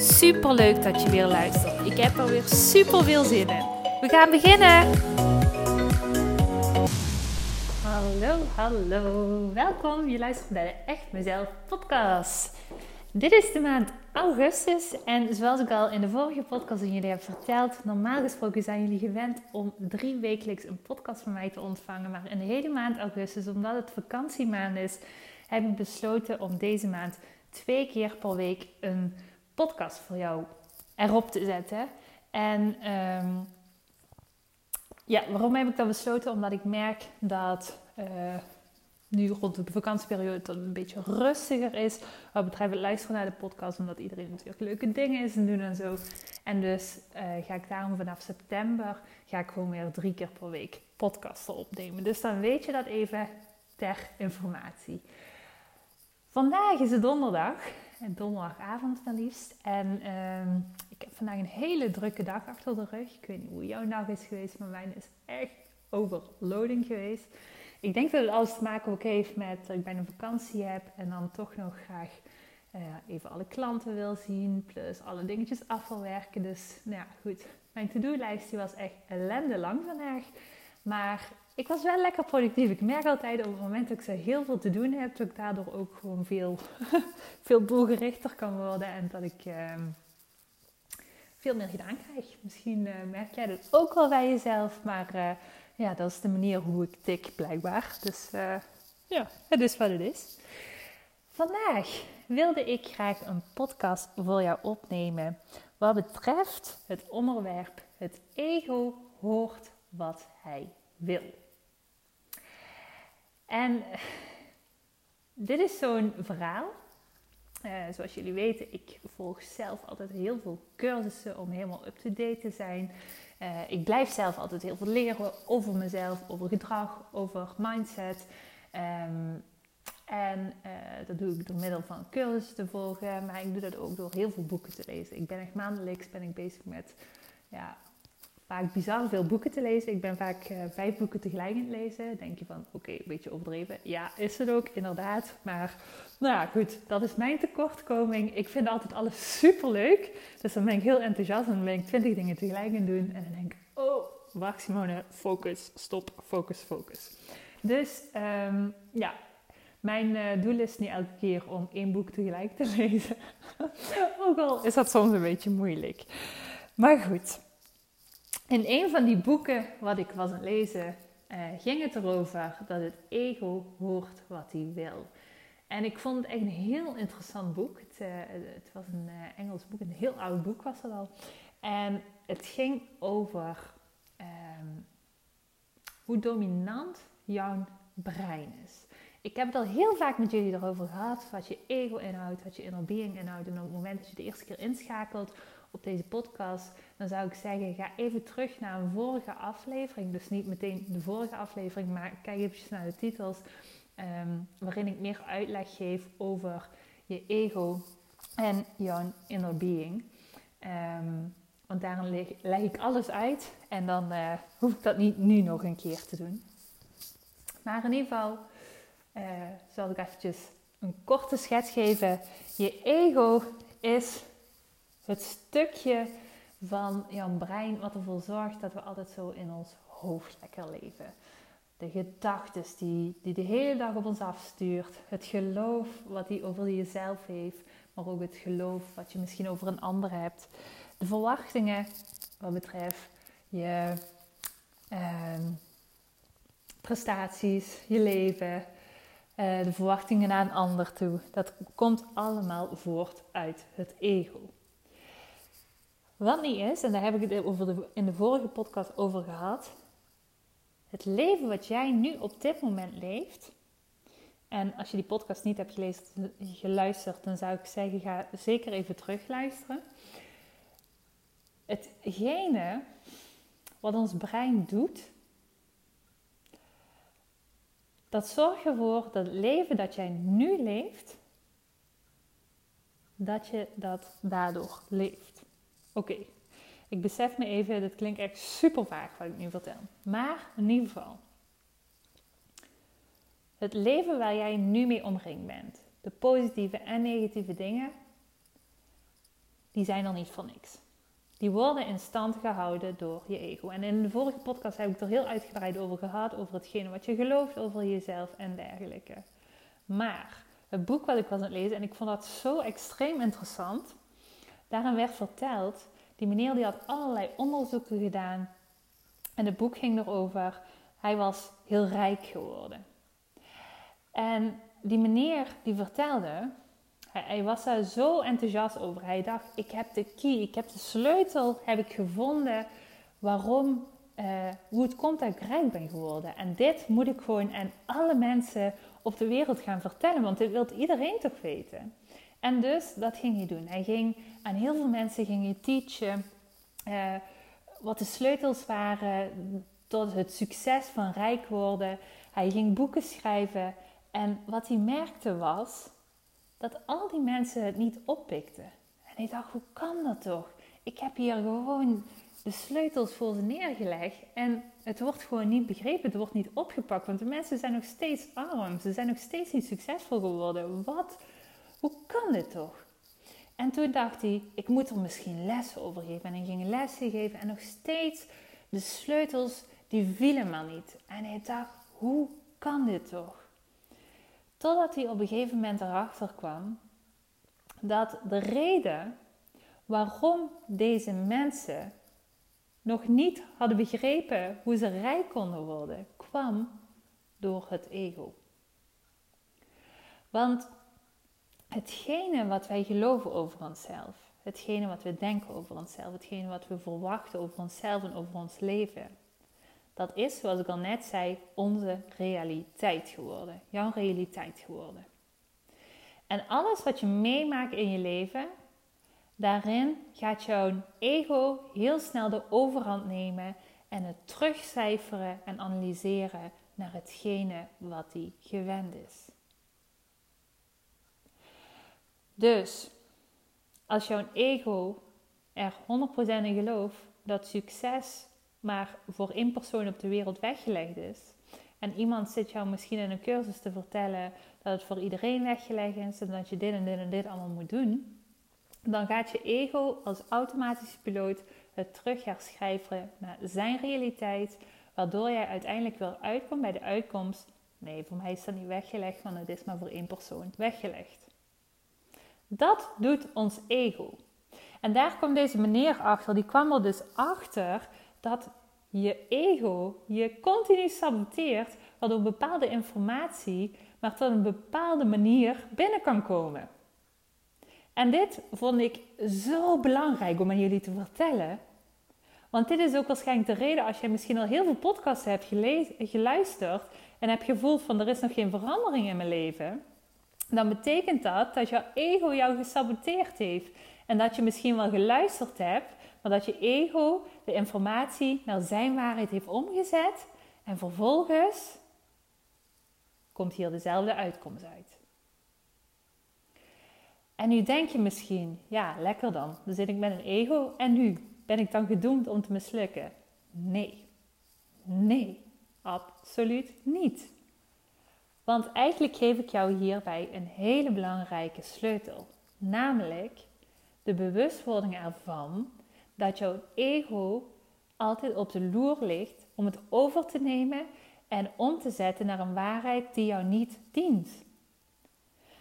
Super leuk dat je weer luistert. Ik heb er weer super veel zin in. We gaan beginnen. Hallo, hallo. Welkom. Je luistert naar de Echt Mezelf podcast. Dit is de maand augustus en zoals ik al in de vorige podcast aan jullie heb verteld, normaal gesproken zijn jullie gewend om drie wekelijks een podcast van mij te ontvangen. Maar in de hele maand augustus, omdat het vakantiemaand is, heb ik besloten om deze maand twee keer per week een podcast voor jou erop te zetten. En ehm, ja, waarom heb ik dat besloten? Omdat ik merk dat uh, nu rond de vakantieperiode het een beetje rustiger is. Wat betreft het luisteren naar de podcast. Omdat iedereen natuurlijk leuke dingen is en doen en zo. En dus uh, ga ik daarom vanaf september ga ik gewoon weer drie keer per week podcasten opnemen. Dus dan weet je dat even ter informatie. Vandaag is het donderdag donderdagavond maar liefst. En uh, ik heb vandaag een hele drukke dag achter de rug. Ik weet niet hoe jouw dag is geweest, maar mijn is echt overloading geweest. Ik denk dat het alles te maken ook heeft met dat ik bijna vakantie heb en dan toch nog graag uh, even alle klanten wil zien, plus alle dingetjes afvalwerken. Dus nou ja, goed. Mijn to-do-lijst was echt ellende lang vandaag. Maar ik was wel lekker productief. Ik merk altijd op het moment dat ik zo heel veel te doen heb, dat ik daardoor ook gewoon veel, veel doelgerichter kan worden en dat ik uh, veel meer gedaan krijg. Misschien uh, merk jij dat ook wel bij jezelf, maar uh, ja, dat is de manier hoe ik tik blijkbaar. Dus eh, ja, het is wat het is. Vandaag wilde ik graag een podcast voor jou opnemen wat betreft het onderwerp het ego hoort wat hij wil. En dit is zo'n verhaal. Uh, zoals jullie weten, ik volg zelf altijd heel veel cursussen om helemaal up-to-date te zijn. Uh, ik blijf zelf altijd heel veel leren over mezelf, over gedrag, over mindset. Um, en dat doe ik door middel van cursussen te volgen, maar ik doe dat ook door heel veel boeken te lezen. Ik ben echt maandelijks ben ik bezig met ja, vaak bizar veel boeken te lezen. Ik ben vaak uh, vijf boeken tegelijk in het lezen. Denk je van, oké, een beetje overdreven. Ja, is het ook, inderdaad. Maar, nou ja, goed. Dat is mijn tekortkoming. Ik vind altijd alles super leuk. Dus dan ben ik heel enthousiast en dan ben ik twintig dingen tegelijk in doen. En dan denk ik, oh, wacht Simone, focus, stop, focus, focus. Dus, um, ja, mijn uh, doel is niet elke keer om één boek tegelijk te lezen. Ook al is dat soms een beetje moeilijk. Maar goed, in een van die boeken wat ik was aan lezen, uh, ging het erover dat het ego hoort wat hij wil. En ik vond het echt een heel interessant boek. Het, uh, het was een uh, Engels boek, een heel oud boek was het al. En het ging over um, hoe dominant jouw brein is. Ik heb het al heel vaak met jullie erover gehad, wat je ego inhoudt, wat je inner being inhoudt. En op het moment dat je de eerste keer inschakelt op deze podcast, dan zou ik zeggen: ga even terug naar een vorige aflevering. Dus niet meteen de vorige aflevering, maar kijk even naar de titels. Um, waarin ik meer uitleg geef over je ego en jouw inner being. Um, want daarin leg, ik alles uit en dan uh, hoef ik dat niet nu nog een keer te doen. Maar in ieder geval uh, zal ik eventjes een korte schets geven. Je ego is het stukje van jouw brein wat ervoor zorgt dat we altijd zo in ons hoofd lekker leven. De gedachten die, die de hele dag op ons afstuurt. Het geloof wat hij over jezelf heeft. Maar ook het geloof wat je misschien over een ander hebt. De verwachtingen wat betreft je eh, prestaties, je leven. Uh, de verwachtingen naar een ander toe. Dat komt allemaal voort uit het ego. Wat niet is, en daar heb ik het over de, in de vorige podcast over gehad. Het leven wat jij nu op dit moment leeft. En als je die podcast niet hebt gelezen, geluisterd, dan zou ik zeggen: ga zeker even terugluisteren. hetgene wat ons brein doet, dat zorgt ervoor dat het leven dat jij nu leeft, dat je dat daardoor leeft. Oké, ik besef me even, dit klinkt echt super vaag wat ik nu vertel. Maar in ieder geval, het leven waar jij nu mee omringd bent, de positieve en negatieve dingen, die zijn er niet voor niks. Die worden in stand gehouden door je ego. En in de vorige podcast heb ik er heel uitgebreid over gehad, over hetgene wat je gelooft over jezelf en dergelijke. Maar het boek wat ik was aan het lezen, en ik vond dat zo extreem interessant, daarin werd verteld, die meneer die had allerlei onderzoeken gedaan. En het boek ging erover, hij was heel rijk geworden. En die meneer die vertelde, hij, hij, was daar zo enthousiast over. Hij dacht, ik heb de key, ik heb de sleutel, heb ik gevonden waarom, uh, hoe het komt dat ik rijk ben geworden. En dit moet ik gewoon aan alle mensen op de wereld gaan vertellen, want dit wil iedereen toch weten. En dus, dat ging hij doen. Hij ging aan heel veel mensen ging hij teachen uh, wat de sleutels waren tot het succes van rijk worden. Hij ging boeken schrijven. En wat hij merkte was dat al die mensen het niet oppikten. En hij dacht, hoe kan dat toch? Ik heb hier gewoon de sleutels voor ze neergelegd en het wordt gewoon niet begrepen, het wordt niet opgepakt, want de mensen zijn nog steeds arm, ze zijn nog steeds niet succesvol geworden. Wat? Hoe kan dit toch? En toen dacht hij, ik moet er misschien lessen over geven. En ging lessen geven en nog steeds de sleutels, die vielen maar niet. En hij dacht, hoe kan dit toch? Totdat hij op een gegeven moment erachter kwam dat de reden waarom deze mensen nog niet hadden begrepen hoe ze rijk konden worden, kwam door het ego. Want hetgene wat wij geloven over onszelf, hetgene wat we denken over onszelf, hetgene wat we verwachten over onszelf en over ons leven, dat is, zoals ik al net zei, onze realiteit geworden. Jouw realiteit geworden. En alles wat je meemaakt in je leven, daarin gaat jouw ego heel snel de overhand nemen en het terugcijferen en analyseren naar hetgene wat hij gewend is. Dus als jouw ego er 100% in gelooft dat succes maar voor één persoon op de wereld weggelegd is. En iemand zit jou misschien in een cursus te vertellen dat het voor iedereen weggelegd is en dat je dit en dit en dit allemaal moet doen. Dan gaat je ego als automatische piloot het terug herschrijven naar zijn realiteit, waardoor jij uiteindelijk wel uitkomt bij de uitkomst. Nee, voor mij is dat niet weggelegd, want het is maar voor één persoon weggelegd. Dat doet ons ego. En daar kwam deze meneer achter. Die kwam er dus achter dat je ego je continu saboteert, waardoor bepaalde informatie maar tot een bepaalde manier binnen kan komen. En dit vond ik zo belangrijk om aan jullie te vertellen. Want dit is ook waarschijnlijk de reden als je misschien al heel veel podcasts hebt geluisterd en hebt gevoeld van er is nog geen verandering in mijn leven. Dan betekent dat dat jouw ego jou gesaboteerd heeft. En dat je misschien wel geluisterd hebt, maar dat je ego de informatie naar zijn waarheid heeft omgezet en vervolgens komt hier dezelfde uitkomst uit. En nu denk je misschien, ja, lekker dan. Dan zit ik met een ego en nu ben ik dan gedoemd om te mislukken. Nee, nee, absoluut niet. Want eigenlijk geef ik jou hierbij een hele belangrijke sleutel. Namelijk de bewustwording ervan dat jouw ego altijd op de loer ligt om het over te nemen en om te zetten naar een waarheid die jou niet dient.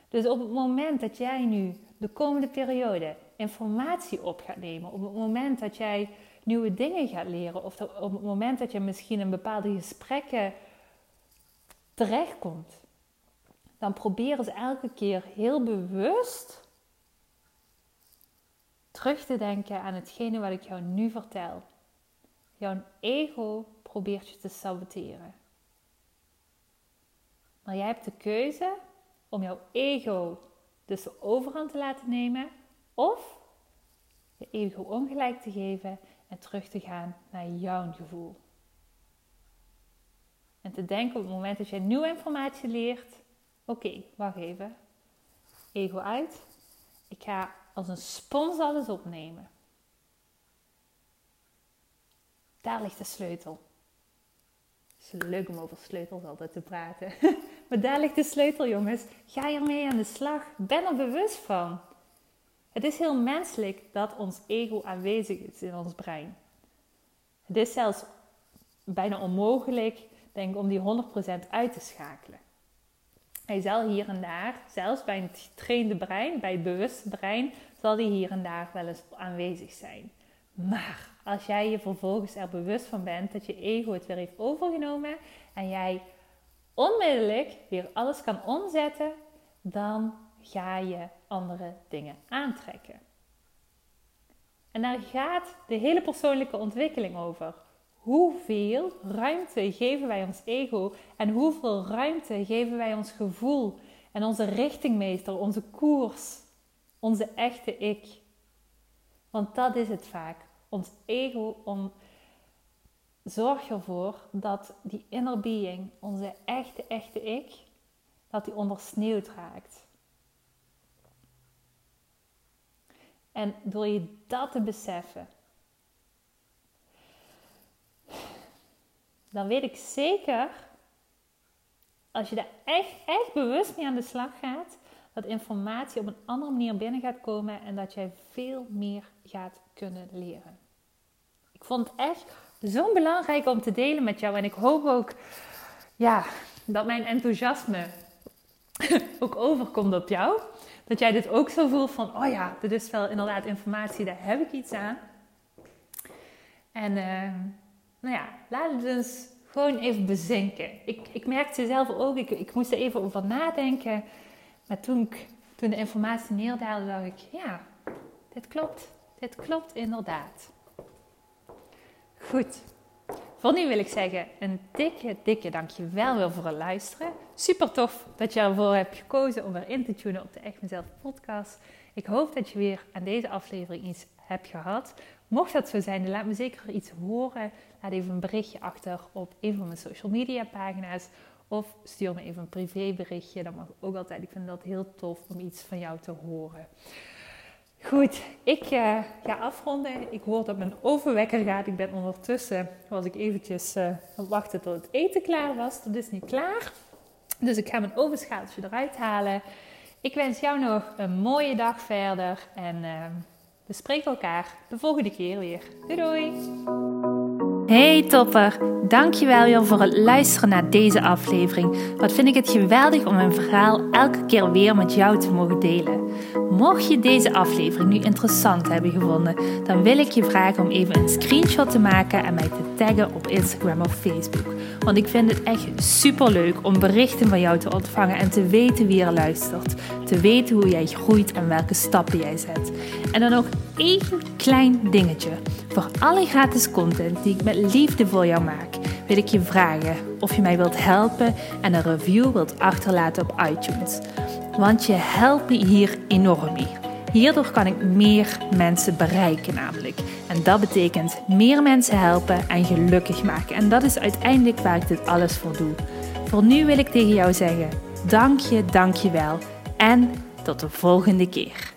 Dus op het moment dat jij nu de komende periode informatie op gaat nemen, op het moment dat jij nieuwe dingen gaat leren, of op het moment dat je misschien in bepaalde gesprekken terechtkomt, dan probeer eens elke keer heel bewust terug te denken aan hetgene wat ik jou nu vertel. Jouw ego probeert je te saboteren. Maar jij hebt de keuze om jouw ego dus de overhand te laten nemen of je ego ongelijk te geven en terug te gaan naar jouw gevoel. En te denken op het moment dat je nieuwe informatie leert: oké, wacht even. Ego uit. Ik ga als een spons alles opnemen. Daar ligt de sleutel. Het is leuk om over sleutels altijd te praten. maar daar ligt de sleutel, jongens. Ga ermee aan de slag. Ben er bewust van. Het is heel menselijk dat ons ego aanwezig is in ons brein. Het is zelfs bijna onmogelijk, denk om die 100% uit te schakelen. Hij zal hier en daar, zelfs bij een getrainde brein, bij het bewuste brein, zal die hier en daar wel eens aanwezig zijn. Maar als jij je vervolgens er bewust van bent dat je ego het weer heeft overgenomen en jij onmiddellijk weer alles kan omzetten, dan ga je andere dingen aantrekken. En daar gaat de hele persoonlijke ontwikkeling over. Hoeveel ruimte geven wij ons ego en hoeveel ruimte geven wij ons gevoel en onze richtingmeester, onze koers, onze echte ik? Want dat is het vaak. Ons ego om, zorgt ervoor dat die inner being, onze echte, echte ik, dat die ondersneeuwd raakt. En door je dat te beseffen, dan weet ik zeker, als je daar echt, echt bewust mee aan de slag gaat, dat informatie op een andere manier binnen gaat komen en dat jij veel meer gaat kunnen leren. Ik vond het echt zo belangrijk om te delen met jou en ik hoop ook ja, dat mijn enthousiasme ook overkomt op jou. Dat jij dit ook zo voelt van, oh ja, dit is wel inderdaad informatie, daar heb ik iets aan. En uh, nou ja, laat het dus gewoon even bezinken. Ik, ik merkte zelf ook, ik, ik moest er even over nadenken. Maar toen, toen de informatie neerdaalde, dacht ik, ja, dit klopt. Dit klopt inderdaad. Goed. Voor nu wil ik zeggen een dikke, dikke dankjewel weer voor het luisteren. Super tof dat je ervoor hebt gekozen om weer in te tunen op de Echt Mezelf podcast. Ik hoop dat je weer aan deze aflevering iets hebt gehad. Mocht dat zo zijn, dan laat me zeker iets horen. Laat even een berichtje achter op een van mijn social media pagina's. Of stuur me even een privéberichtje. Dat mag ook altijd. Ik vind dat heel tof om iets van jou te horen. Goed, ik uh, ga afronden. Ik hoor dat mijn overwekker gaat. Ik ben ondertussen, was ik eventjes uh, wachten tot het eten klaar was. Dat is niet klaar. Dus ik ga mijn overschaaltje eruit halen. Ik wens jou nog een mooie dag verder. En uh, we spreken elkaar de volgende keer weer. Doei doei! Hey topper, dankjewel weer voor het luisteren naar deze aflevering. Wat vind ik het geweldig om mijn verhaal elke keer weer met jou te mogen delen. Mocht je deze aflevering nu interessant hebben gevonden, dan wil ik je vragen om even een screenshot te maken en mij te taggen op Instagram of Facebook. Want ik vind het echt super leuk om berichten van jou te ontvangen en te weten wie er luistert. Te weten hoe jij groeit en welke stappen jij zet. En dan nog één klein dingetje. Voor alle gratis content die ik met liefde voor jou maak, wil ik je vragen of je mij wilt helpen en een review wilt achterlaten op iTunes. Want je helpt me hier enorm mee. Hierdoor kan ik meer mensen bereiken namelijk. En dat betekent meer mensen helpen en gelukkig maken. En dat is uiteindelijk waar ik dit alles voor doe. Voor nu wil ik tegen jou zeggen: dank je, dank je wel. En tot de volgende keer.